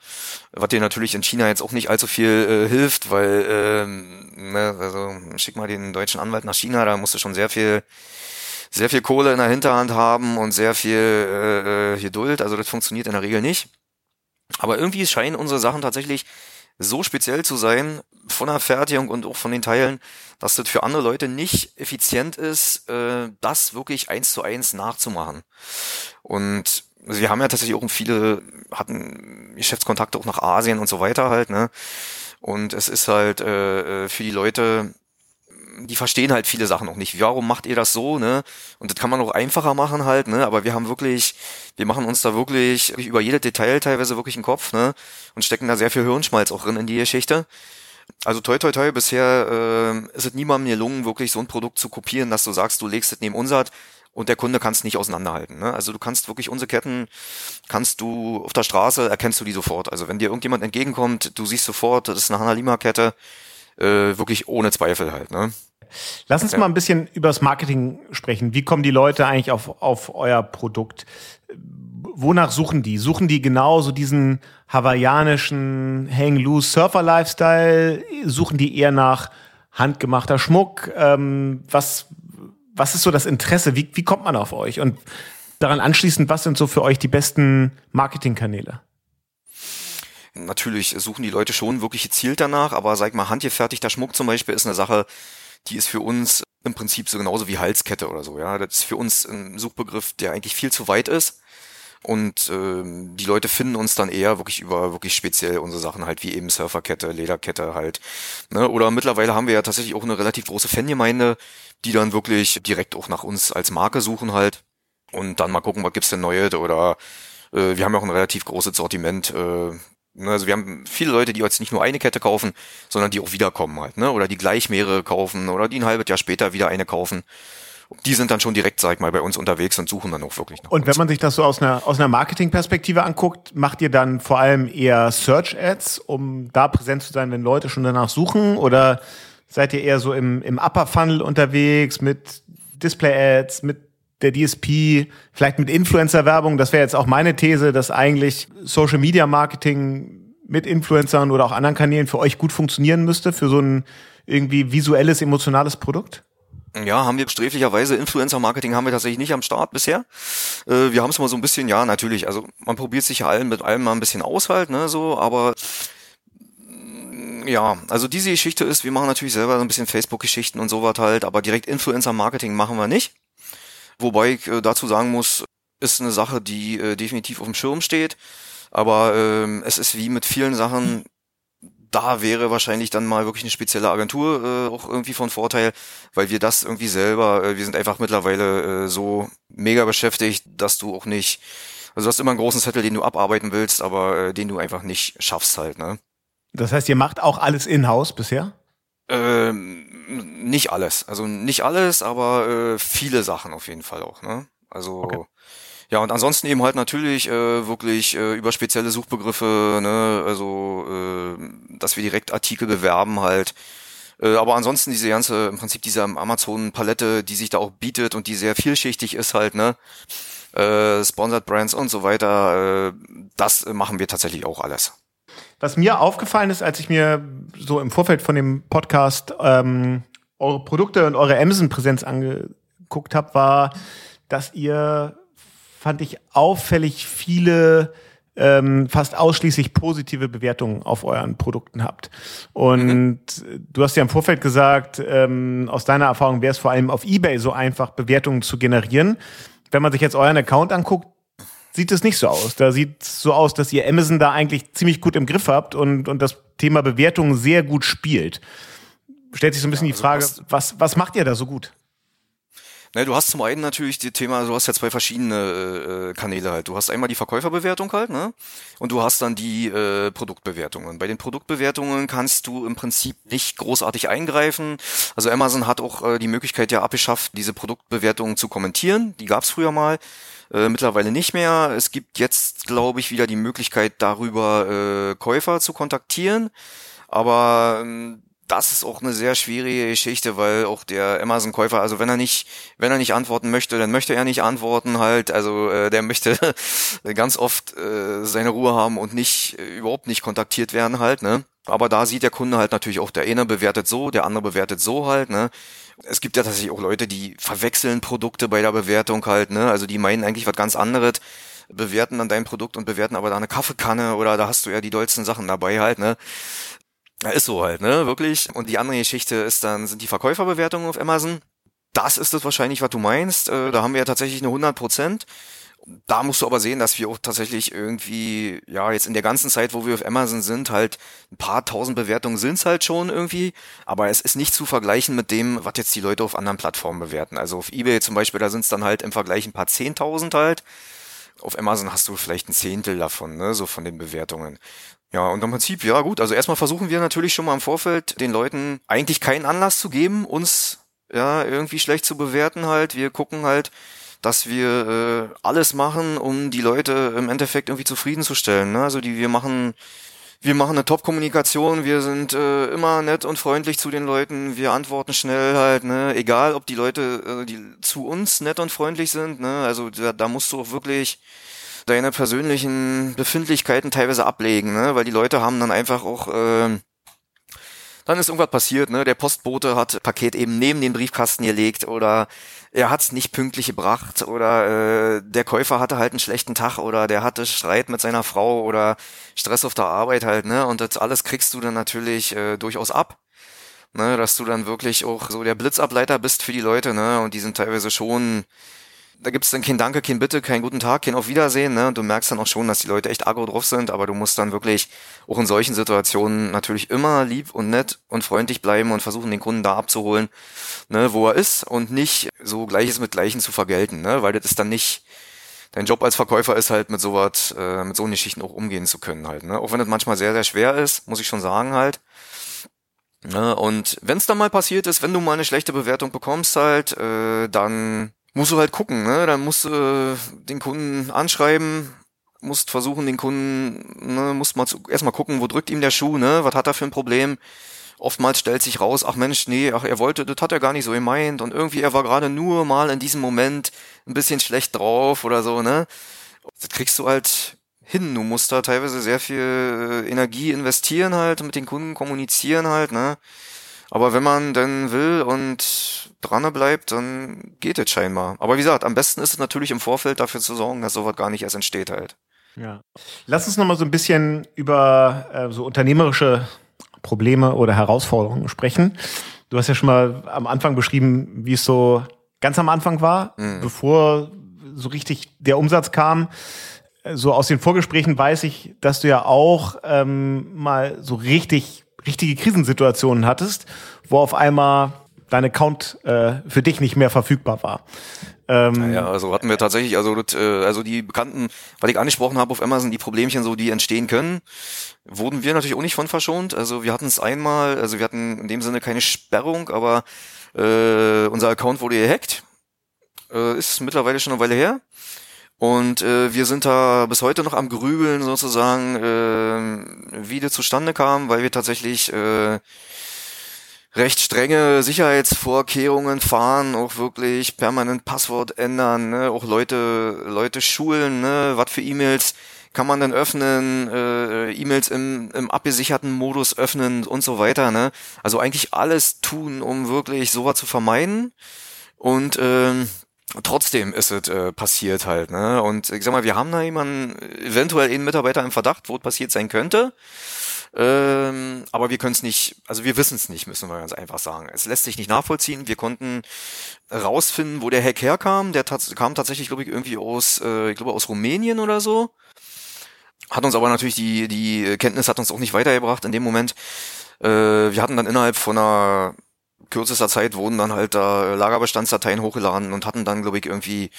was dir natürlich in China jetzt auch nicht allzu viel äh, hilft, weil ähm, ne, also schick mal den deutschen Anwalt nach China, da musst du schon sehr viel sehr viel Kohle in der Hinterhand haben und sehr viel äh, äh Geduld, also das funktioniert in der Regel nicht. Aber irgendwie scheinen unsere Sachen tatsächlich so speziell zu sein von der Fertigung und auch von den Teilen, dass das für andere Leute nicht effizient ist, äh, das wirklich eins zu eins nachzumachen. Und wir haben ja tatsächlich auch viele, hatten Geschäftskontakte auch nach Asien und so weiter halt, ne? Und es ist halt äh, äh für die Leute die verstehen halt viele Sachen noch nicht. Warum macht ihr das so, ne? Und das kann man auch einfacher machen halt, ne? Aber wir haben wirklich, wir machen uns da wirklich über jede Detail teilweise wirklich einen Kopf, ne? Und stecken da sehr viel Hirnschmalz auch drin in die Geschichte. Also toi toi toi, bisher äh, ist es niemandem gelungen, wirklich so ein Produkt zu kopieren, dass du sagst, du legst es neben unsert und der Kunde kann es nicht auseinanderhalten. Ne? Also du kannst wirklich unsere Ketten, kannst du auf der Straße, erkennst du die sofort. Also wenn dir irgendjemand entgegenkommt, du siehst sofort, das ist eine Hanalima-Kette, äh, wirklich ohne Zweifel halt. Ne? Lass uns mal ein bisschen über das Marketing sprechen. Wie kommen die Leute eigentlich auf, auf euer Produkt? Wonach suchen die? Suchen die genauso diesen hawaiianischen Hang Loose Surfer Lifestyle? Suchen die eher nach handgemachter Schmuck? Ähm, was, was ist so das Interesse? Wie, wie kommt man auf euch? Und daran anschließend, was sind so für euch die besten Marketingkanäle? Natürlich suchen die Leute schon wirklich gezielt danach, aber sag mal, handgefertigter Schmuck zum Beispiel ist eine Sache, die ist für uns im Prinzip so genauso wie Halskette oder so. Ja, das ist für uns ein Suchbegriff, der eigentlich viel zu weit ist. Und ähm, die Leute finden uns dann eher wirklich über wirklich speziell unsere Sachen halt wie eben Surferkette, Lederkette halt. Ne? Oder mittlerweile haben wir ja tatsächlich auch eine relativ große Fangemeinde, die dann wirklich direkt auch nach uns als Marke suchen halt. Und dann mal gucken, was gibt's denn Neues oder äh, wir haben ja auch ein relativ großes Sortiment. Ne, also wir haben viele Leute, die jetzt nicht nur eine Kette kaufen, sondern die auch wiederkommen halt, ne? Oder die gleich mehrere kaufen oder die ein halbes Jahr später wieder eine kaufen. Die sind dann schon direkt, sag ich mal, bei uns unterwegs und suchen dann auch wirklich nach Und wenn man sich das so aus einer, aus einer Marketingperspektive anguckt, macht ihr dann vor allem eher Search Ads, um da präsent zu sein, wenn Leute schon danach suchen? Oder seid ihr eher so im, im Upper Funnel unterwegs mit Display Ads, mit der DSP, vielleicht mit Influencer-Werbung? Das wäre jetzt auch meine These, dass eigentlich Social Media Marketing mit Influencern oder auch anderen Kanälen für euch gut funktionieren müsste, für so ein irgendwie visuelles, emotionales Produkt? Ja, haben wir sträflicherweise Influencer-Marketing haben wir tatsächlich nicht am Start bisher. Äh, wir haben es mal so ein bisschen, ja, natürlich. Also man probiert sich ja allen mit allem mal ein bisschen aus halt, ne, so, aber ja, also diese Geschichte ist, wir machen natürlich selber so ein bisschen Facebook-Geschichten und sowas halt, aber direkt Influencer-Marketing machen wir nicht. Wobei ich äh, dazu sagen muss, ist eine Sache, die äh, definitiv auf dem Schirm steht. Aber ähm, es ist wie mit vielen Sachen, da wäre wahrscheinlich dann mal wirklich eine spezielle Agentur äh, auch irgendwie von Vorteil, weil wir das irgendwie selber, äh, wir sind einfach mittlerweile äh, so mega beschäftigt, dass du auch nicht, also du hast immer einen großen Zettel, den du abarbeiten willst, aber äh, den du einfach nicht schaffst halt, ne? Das heißt, ihr macht auch alles in-house bisher? Ähm, nicht alles. Also nicht alles, aber äh, viele Sachen auf jeden Fall auch, ne? Also okay. Ja, und ansonsten eben halt natürlich äh, wirklich äh, über spezielle Suchbegriffe, ne, also äh, dass wir direkt Artikel bewerben halt. Äh, aber ansonsten diese ganze, im Prinzip diese Amazon-Palette, die sich da auch bietet und die sehr vielschichtig ist halt, ne, äh, Sponsored Brands und so weiter, äh, das machen wir tatsächlich auch alles. Was mir aufgefallen ist, als ich mir so im Vorfeld von dem Podcast ähm, eure Produkte und eure Amazon-Präsenz angeguckt habe, war, dass ihr fand ich auffällig viele ähm, fast ausschließlich positive Bewertungen auf euren Produkten habt. Und mhm. du hast ja im Vorfeld gesagt, ähm, aus deiner Erfahrung wäre es vor allem auf eBay so einfach, Bewertungen zu generieren. Wenn man sich jetzt euren Account anguckt, sieht es nicht so aus. Da sieht es so aus, dass ihr Amazon da eigentlich ziemlich gut im Griff habt und, und das Thema Bewertungen sehr gut spielt. Stellt sich so ein bisschen ja, also die Frage, was, was, was macht ihr da so gut? Ne, du hast zum einen natürlich die Thema, du hast ja zwei verschiedene äh, Kanäle halt. Du hast einmal die Verkäuferbewertung halt, ne? Und du hast dann die äh, Produktbewertungen. Bei den Produktbewertungen kannst du im Prinzip nicht großartig eingreifen. Also Amazon hat auch äh, die Möglichkeit ja abgeschafft, diese Produktbewertungen zu kommentieren. Die gab es früher mal. Äh, mittlerweile nicht mehr. Es gibt jetzt, glaube ich, wieder die Möglichkeit, darüber äh, Käufer zu kontaktieren. Aber ähm, das ist auch eine sehr schwierige Geschichte, weil auch der Amazon-Käufer, also wenn er nicht, wenn er nicht antworten möchte, dann möchte er nicht antworten halt. Also äh, der möchte ganz oft äh, seine Ruhe haben und nicht äh, überhaupt nicht kontaktiert werden halt, ne? Aber da sieht der Kunde halt natürlich auch, der eine bewertet so, der andere bewertet so halt, ne? Es gibt ja tatsächlich auch Leute, die verwechseln Produkte bei der Bewertung halt, ne? Also die meinen eigentlich was ganz anderes, bewerten dann dein Produkt und bewerten aber da eine Kaffeekanne oder da hast du ja die dollsten Sachen dabei halt, ne? Ja, ist so halt, ne, wirklich. Und die andere Geschichte ist dann, sind die Verkäuferbewertungen auf Amazon. Das ist es wahrscheinlich, was du meinst. Äh, da haben wir ja tatsächlich eine 100 Prozent. Da musst du aber sehen, dass wir auch tatsächlich irgendwie, ja, jetzt in der ganzen Zeit, wo wir auf Amazon sind, halt ein paar tausend Bewertungen sind's halt schon irgendwie. Aber es ist nicht zu vergleichen mit dem, was jetzt die Leute auf anderen Plattformen bewerten. Also auf Ebay zum Beispiel, da sind's dann halt im Vergleich ein paar zehntausend halt. Auf Amazon hast du vielleicht ein Zehntel davon, ne, so von den Bewertungen. Ja, und im Prinzip, ja gut, also erstmal versuchen wir natürlich schon mal im Vorfeld den Leuten eigentlich keinen Anlass zu geben, uns ja irgendwie schlecht zu bewerten halt. Wir gucken halt, dass wir äh, alles machen, um die Leute im Endeffekt irgendwie zufriedenzustellen. Ne? Also die wir machen wir machen eine Top-Kommunikation, wir sind äh, immer nett und freundlich zu den Leuten, wir antworten schnell halt, ne, egal ob die Leute, äh, die zu uns nett und freundlich sind, ne, also da, da musst du auch wirklich deine persönlichen Befindlichkeiten teilweise ablegen, ne? Weil die Leute haben dann einfach auch, äh, dann ist irgendwas passiert, ne? Der Postbote hat Paket eben neben den Briefkasten gelegt oder er hat es nicht pünktlich gebracht oder äh, der Käufer hatte halt einen schlechten Tag oder der hatte Streit mit seiner Frau oder Stress auf der Arbeit halt, ne? Und das alles kriegst du dann natürlich äh, durchaus ab. Ne, dass du dann wirklich auch so der Blitzableiter bist für die Leute, ne? Und die sind teilweise schon da gibt's dann kein Danke, kein Bitte, kein guten Tag, kein Auf Wiedersehen. Ne? Du merkst dann auch schon, dass die Leute echt aggro drauf sind, aber du musst dann wirklich auch in solchen Situationen natürlich immer lieb und nett und freundlich bleiben und versuchen, den Kunden da abzuholen, ne, wo er ist und nicht so Gleiches mit Gleichen zu vergelten, ne? weil das ist dann nicht dein Job als Verkäufer ist halt mit sowas, äh, mit so Geschichten auch umgehen zu können halt. Ne? Auch wenn das manchmal sehr, sehr schwer ist, muss ich schon sagen halt. Ne? Und wenn es dann mal passiert ist, wenn du mal eine schlechte Bewertung bekommst halt, äh, dann musst du halt gucken, ne? Dann musst du äh, den Kunden anschreiben, musst versuchen, den Kunden, ne, musst mal erstmal gucken, wo drückt ihm der Schuh, ne? Was hat er für ein Problem? Oftmals stellt sich raus, ach Mensch, nee, ach, er wollte, das hat er gar nicht so gemeint und irgendwie, er war gerade nur mal in diesem Moment ein bisschen schlecht drauf oder so, ne? Das kriegst du halt hin. Du musst da teilweise sehr viel äh, Energie investieren halt, mit den Kunden kommunizieren halt, ne? Aber wenn man denn will und dran bleibt, dann geht es scheinbar. Aber wie gesagt, am besten ist es natürlich im Vorfeld dafür zu sorgen, dass sowas gar nicht erst entsteht halt. Ja. Lass uns noch mal so ein bisschen über äh, so unternehmerische Probleme oder Herausforderungen sprechen. Du hast ja schon mal am Anfang beschrieben, wie es so ganz am Anfang war, mhm. bevor so richtig der Umsatz kam so aus den Vorgesprächen weiß ich, dass du ja auch ähm, mal so richtig, richtige Krisensituationen hattest, wo auf einmal dein Account äh, für dich nicht mehr verfügbar war. Ähm, ja, also hatten wir tatsächlich, also, das, äh, also die bekannten, weil ich angesprochen habe auf Amazon, die Problemchen so, die entstehen können, wurden wir natürlich auch nicht von verschont. Also wir hatten es einmal, also wir hatten in dem Sinne keine Sperrung, aber äh, unser Account wurde gehackt. Äh, ist mittlerweile schon eine Weile her. Und äh, wir sind da bis heute noch am Grübeln sozusagen, äh, wie das zustande kam, weil wir tatsächlich äh, recht strenge Sicherheitsvorkehrungen fahren, auch wirklich permanent Passwort ändern, ne? auch Leute, Leute schulen, ne? was für E-Mails kann man denn öffnen, äh, E-Mails im, im abgesicherten Modus öffnen und so weiter. Ne? Also eigentlich alles tun, um wirklich sowas zu vermeiden. Und ähm, trotzdem ist es äh, passiert halt, ne? Und ich sag mal, wir haben da jemanden, eventuell einen Mitarbeiter im Verdacht, wo es passiert sein könnte. Ähm, aber wir können es nicht, also wir wissen es nicht, müssen wir ganz einfach sagen. Es lässt sich nicht nachvollziehen. Wir konnten rausfinden, wo der Hack herkam. Der tats kam tatsächlich, glaube ich, irgendwie aus, äh, ich glaube, aus Rumänien oder so. Hat uns aber natürlich die, die Kenntnis hat uns auch nicht weitergebracht in dem Moment. Äh, wir hatten dann innerhalb von einer kürzester Zeit wurden dann halt da Lagerbestandsdateien hochgeladen und hatten dann, glaube ich, irgendwie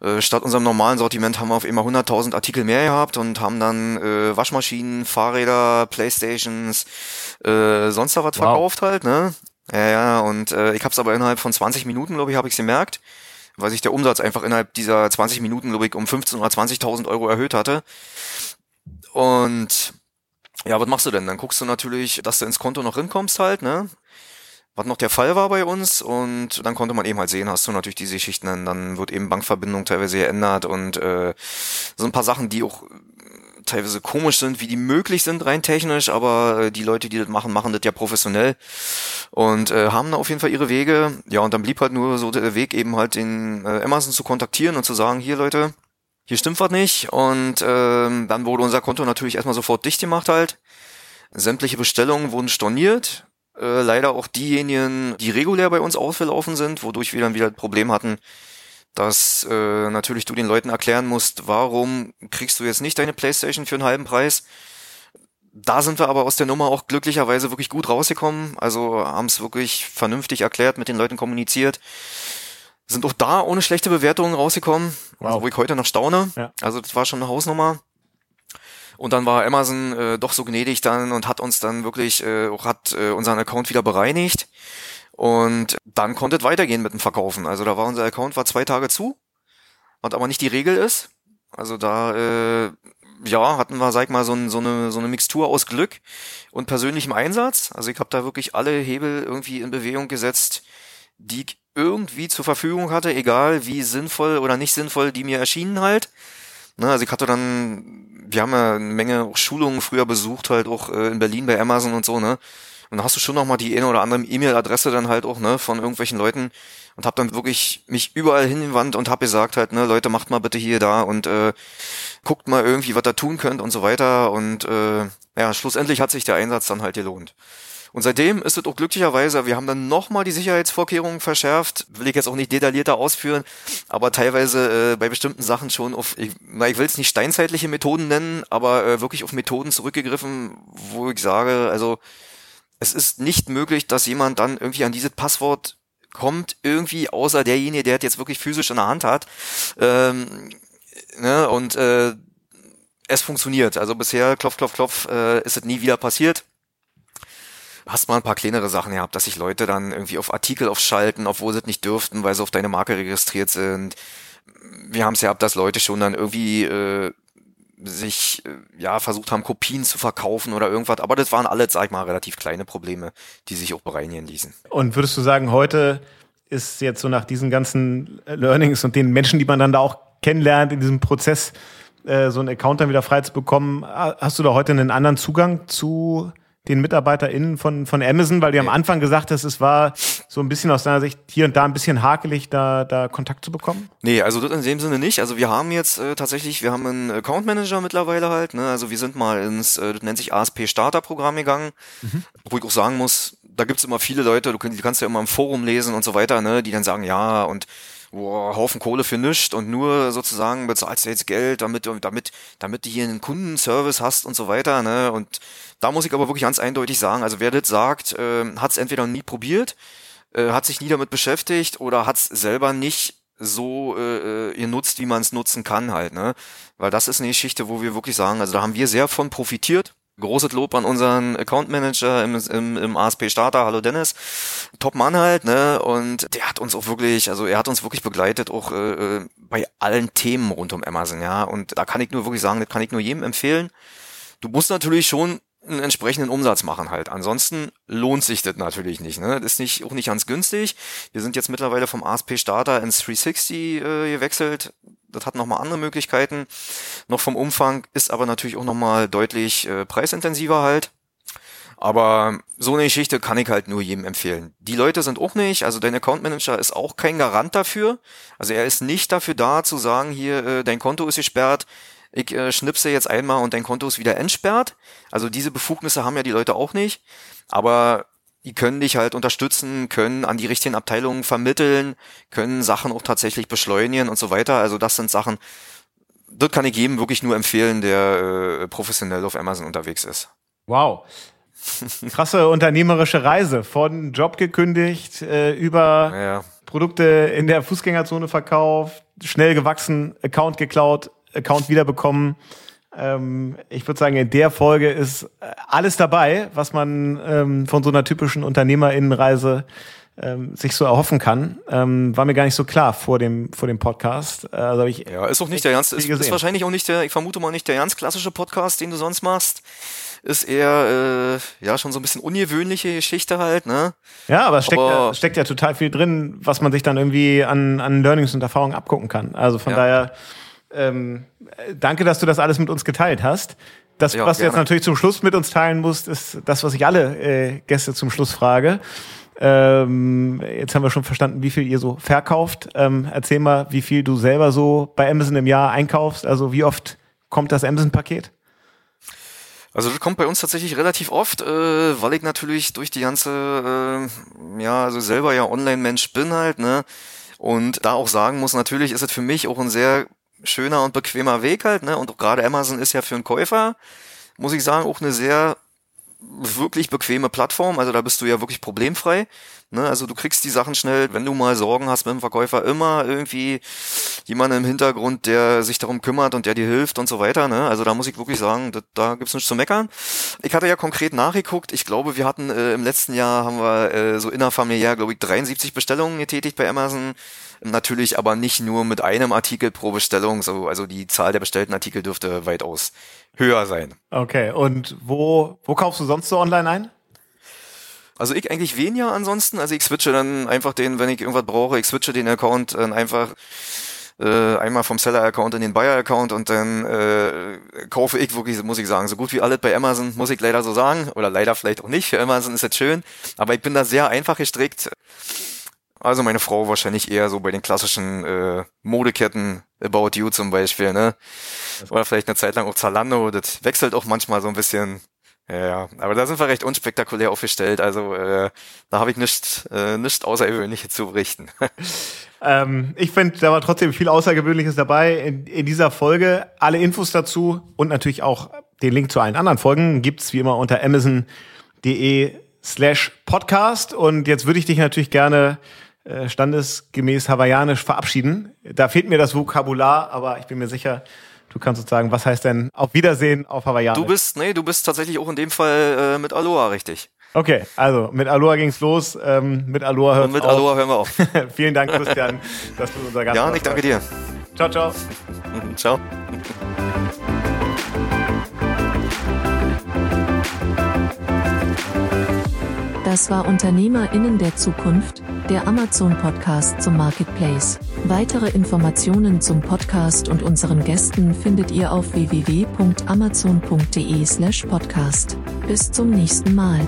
äh, statt unserem normalen Sortiment haben wir auf immer 100.000 Artikel mehr gehabt und haben dann äh, Waschmaschinen, Fahrräder, Playstations, äh, sonst da was wow. verkauft halt, ne? Ja, ja, und äh, ich hab's aber innerhalb von 20 Minuten, glaube ich, habe ich's gemerkt, weil sich der Umsatz einfach innerhalb dieser 20 Minuten, glaube ich, um 15 oder 20.000 Euro erhöht hatte. Und ja, was machst du denn? Dann guckst du natürlich, dass du ins Konto noch hinkommst halt, ne? Was noch der Fall war bei uns und dann konnte man eben halt sehen, hast du natürlich diese Geschichten, dann wird eben Bankverbindung teilweise geändert und äh, so ein paar Sachen, die auch teilweise komisch sind, wie die möglich sind rein technisch, aber äh, die Leute, die das machen, machen das ja professionell und äh, haben da auf jeden Fall ihre Wege. Ja, und dann blieb halt nur so der Weg eben halt den äh, Amazon zu kontaktieren und zu sagen, hier Leute, hier stimmt was nicht und äh, dann wurde unser Konto natürlich erstmal sofort dicht gemacht halt. Sämtliche Bestellungen wurden storniert äh, leider auch diejenigen, die regulär bei uns ausgelaufen sind, wodurch wir dann wieder das Problem hatten, dass äh, natürlich du den Leuten erklären musst, warum kriegst du jetzt nicht deine Playstation für einen halben Preis. Da sind wir aber aus der Nummer auch glücklicherweise wirklich gut rausgekommen. Also haben es wirklich vernünftig erklärt, mit den Leuten kommuniziert. Sind auch da ohne schlechte Bewertungen rausgekommen, wow. also wo ich heute noch staune. Ja. Also das war schon eine Hausnummer. Und dann war Amazon äh, doch so gnädig dann und hat uns dann wirklich, äh, hat äh, unseren Account wieder bereinigt. Und dann konnte es weitergehen mit dem Verkaufen. Also da war unser Account war zwei Tage zu, was aber nicht die Regel ist. Also da äh, ja, hatten wir, sag ich mal, so, ein, so, eine, so eine Mixtur aus Glück und persönlichem Einsatz. Also ich habe da wirklich alle Hebel irgendwie in Bewegung gesetzt, die ich irgendwie zur Verfügung hatte, egal wie sinnvoll oder nicht sinnvoll die mir erschienen halt. Ne, also ich hatte dann, wir haben ja eine Menge Schulungen früher besucht, halt auch äh, in Berlin bei Amazon und so, ne? Und dann hast du schon noch mal die eine oder andere E-Mail-Adresse dann halt auch, ne, von irgendwelchen Leuten und hab dann wirklich mich überall hingewandt und hab gesagt halt, ne, Leute, macht mal bitte hier da und äh, guckt mal irgendwie, was da tun könnt und so weiter und äh, ja, schlussendlich hat sich der Einsatz dann halt gelohnt. Und seitdem ist es auch glücklicherweise, wir haben dann nochmal die Sicherheitsvorkehrungen verschärft, will ich jetzt auch nicht detaillierter ausführen, aber teilweise äh, bei bestimmten Sachen schon auf, ich, ich will es nicht steinzeitliche Methoden nennen, aber äh, wirklich auf Methoden zurückgegriffen, wo ich sage, also es ist nicht möglich, dass jemand dann irgendwie an dieses Passwort kommt, irgendwie außer derjenige, der es jetzt wirklich physisch in der Hand hat. Ähm, ne, und äh, es funktioniert. Also bisher, klopf, klopf, klopf, äh, ist es nie wieder passiert. Hast mal ein paar kleinere Sachen gehabt, dass sich Leute dann irgendwie auf Artikel aufschalten, obwohl sie es nicht dürften, weil sie auf deine Marke registriert sind. Wir haben es ja gehabt, dass Leute schon dann irgendwie äh, sich äh, ja versucht haben, Kopien zu verkaufen oder irgendwas. Aber das waren alle, sag ich mal, relativ kleine Probleme, die sich auch bereinigen ließen. Und würdest du sagen, heute ist jetzt so nach diesen ganzen Learnings und den Menschen, die man dann da auch kennenlernt in diesem Prozess, äh, so einen Account dann wieder frei zu bekommen, hast du da heute einen anderen Zugang zu den MitarbeiterInnen von, von Amazon, weil du am Anfang gesagt hast, es war so ein bisschen aus deiner Sicht hier und da ein bisschen hakelig, da, da Kontakt zu bekommen? Nee, also das in dem Sinne nicht. Also wir haben jetzt äh, tatsächlich, wir haben einen Account Manager mittlerweile halt, ne? Also wir sind mal ins, äh, das nennt sich ASP Starter Programm gegangen, mhm. wo ich auch sagen muss, da gibt's immer viele Leute, du, kannst ja immer im Forum lesen und so weiter, ne, die dann sagen, ja, und boah, Haufen Kohle für nichts und nur sozusagen bezahlst du jetzt Geld, damit, damit, damit du hier einen Kundenservice hast und so weiter, ne? Und da muss ich aber wirklich ganz eindeutig sagen, also wer das sagt, äh, hat es entweder nie probiert, äh, hat sich nie damit beschäftigt oder hat es selber nicht so äh, äh genutzt, wie man es nutzen kann halt, ne? Weil das ist eine Geschichte, wo wir wirklich sagen, also da haben wir sehr von profitiert Großes Lob an unseren Account Manager im, im, im ASP Starter. Hallo Dennis. Top Mann halt, ne? Und der hat uns auch wirklich, also er hat uns wirklich begleitet, auch äh, äh, bei allen Themen rund um Amazon, ja. Und da kann ich nur wirklich sagen, das kann ich nur jedem empfehlen. Du musst natürlich schon einen entsprechenden Umsatz machen halt. Ansonsten lohnt sich das natürlich nicht. Ne? Das ist nicht, auch nicht ganz günstig. Wir sind jetzt mittlerweile vom ASP Starter ins 360 äh, gewechselt das hat nochmal andere Möglichkeiten, noch vom Umfang, ist aber natürlich auch nochmal deutlich äh, preisintensiver halt. Aber so eine Geschichte kann ich halt nur jedem empfehlen. Die Leute sind auch nicht, also dein Account Manager ist auch kein Garant dafür. Also er ist nicht dafür da zu sagen, hier, äh, dein Konto ist gesperrt, ich äh, schnipse jetzt einmal und dein Konto ist wieder entsperrt. Also diese Befugnisse haben ja die Leute auch nicht. Aber die können dich halt unterstützen, können an die richtigen Abteilungen vermitteln, können Sachen auch tatsächlich beschleunigen und so weiter. Also das sind Sachen, das kann ich jedem wirklich nur empfehlen, der äh, professionell auf Amazon unterwegs ist. Wow. Krasse unternehmerische Reise. Von Job gekündigt, äh, über ja. Produkte in der Fußgängerzone verkauft, schnell gewachsen, Account geklaut, Account wiederbekommen. Ähm, ich würde sagen, in der Folge ist äh, alles dabei, was man ähm, von so einer typischen Unternehmerinnenreise ähm, sich so erhoffen kann. Ähm, war mir gar nicht so klar vor dem, vor dem Podcast. Äh, also ich ja, ist auch nicht der ganz, ist, ist wahrscheinlich auch nicht der, ich vermute mal nicht der ganz klassische Podcast, den du sonst machst ist eher äh, ja schon so ein bisschen ungewöhnliche Geschichte halt, ne? Ja, aber es steckt, aber, ja, steckt ja total viel drin, was man sich dann irgendwie an, an Learnings und Erfahrungen abgucken kann. Also von ja. daher ähm, danke, dass du das alles mit uns geteilt hast. Das, ja, was du jetzt natürlich zum Schluss mit uns teilen musst, ist das, was ich alle äh, Gäste zum Schluss frage. Ähm, jetzt haben wir schon verstanden, wie viel ihr so verkauft. Ähm, erzähl mal, wie viel du selber so bei Amazon im Jahr einkaufst. Also wie oft kommt das Amazon-Paket? Also das kommt bei uns tatsächlich relativ oft, äh, weil ich natürlich durch die ganze, äh, ja, also selber ja Online-Mensch bin halt, ne? Und da auch sagen muss, natürlich ist es für mich auch ein sehr schöner und bequemer Weg halt, ne? Und gerade Amazon ist ja für einen Käufer, muss ich sagen, auch eine sehr wirklich bequeme Plattform. Also da bist du ja wirklich problemfrei. Ne? Also du kriegst die Sachen schnell, wenn du mal Sorgen hast mit dem Verkäufer, immer irgendwie jemanden im Hintergrund, der sich darum kümmert und der dir hilft und so weiter. Ne? Also da muss ich wirklich sagen, da, da gibt's nichts zu meckern. Ich hatte ja konkret nachgeguckt. Ich glaube, wir hatten äh, im letzten Jahr haben wir äh, so innerfamiliär, glaube ich, 73 Bestellungen getätigt bei Amazon. Natürlich aber nicht nur mit einem Artikel pro Bestellung, so, also die Zahl der bestellten Artikel dürfte weitaus höher sein. Okay, und wo, wo kaufst du sonst so online ein? Also ich eigentlich weniger ansonsten. Also ich switche dann einfach den, wenn ich irgendwas brauche, ich switche den Account dann einfach äh, einmal vom Seller-Account in den Buyer-Account und dann äh, kaufe ich wirklich, muss ich sagen, so gut wie alles bei Amazon, muss ich leider so sagen. Oder leider vielleicht auch nicht. Für Amazon ist jetzt schön. Aber ich bin da sehr einfach gestrickt. Also meine Frau wahrscheinlich eher so bei den klassischen äh, Modeketten, About You zum Beispiel, ne? Oder vielleicht eine Zeit lang auch Zalando, das wechselt auch manchmal so ein bisschen. Ja, ja, aber da sind wir recht unspektakulär aufgestellt, also äh, da habe ich nichts äh, nicht Außergewöhnliches zu berichten. ähm, ich finde, da war trotzdem viel Außergewöhnliches dabei in, in dieser Folge. Alle Infos dazu und natürlich auch den Link zu allen anderen Folgen gibt's wie immer unter amazon.de slash podcast. Und jetzt würde ich dich natürlich gerne äh, standesgemäß hawaiianisch verabschieden. Da fehlt mir das Vokabular, aber ich bin mir sicher, du kannst uns sagen, was heißt denn auf Wiedersehen auf hawaiianisch? Du bist, nee, du bist tatsächlich auch in dem Fall äh, mit Aloha richtig. Okay, also mit Aloha ging's los. Ähm, mit Aloha hört Und mit auf. Aloha hören wir auf. Vielen Dank, Christian, dass du unser Gast Ja, warst. ich danke dir. Ciao, ciao. Ciao. Das war UnternehmerInnen der Zukunft, der Amazon-Podcast zum Marketplace. Weitere Informationen zum Podcast und unseren Gästen findet ihr auf www.amazon.de/podcast. Bis zum nächsten Mal.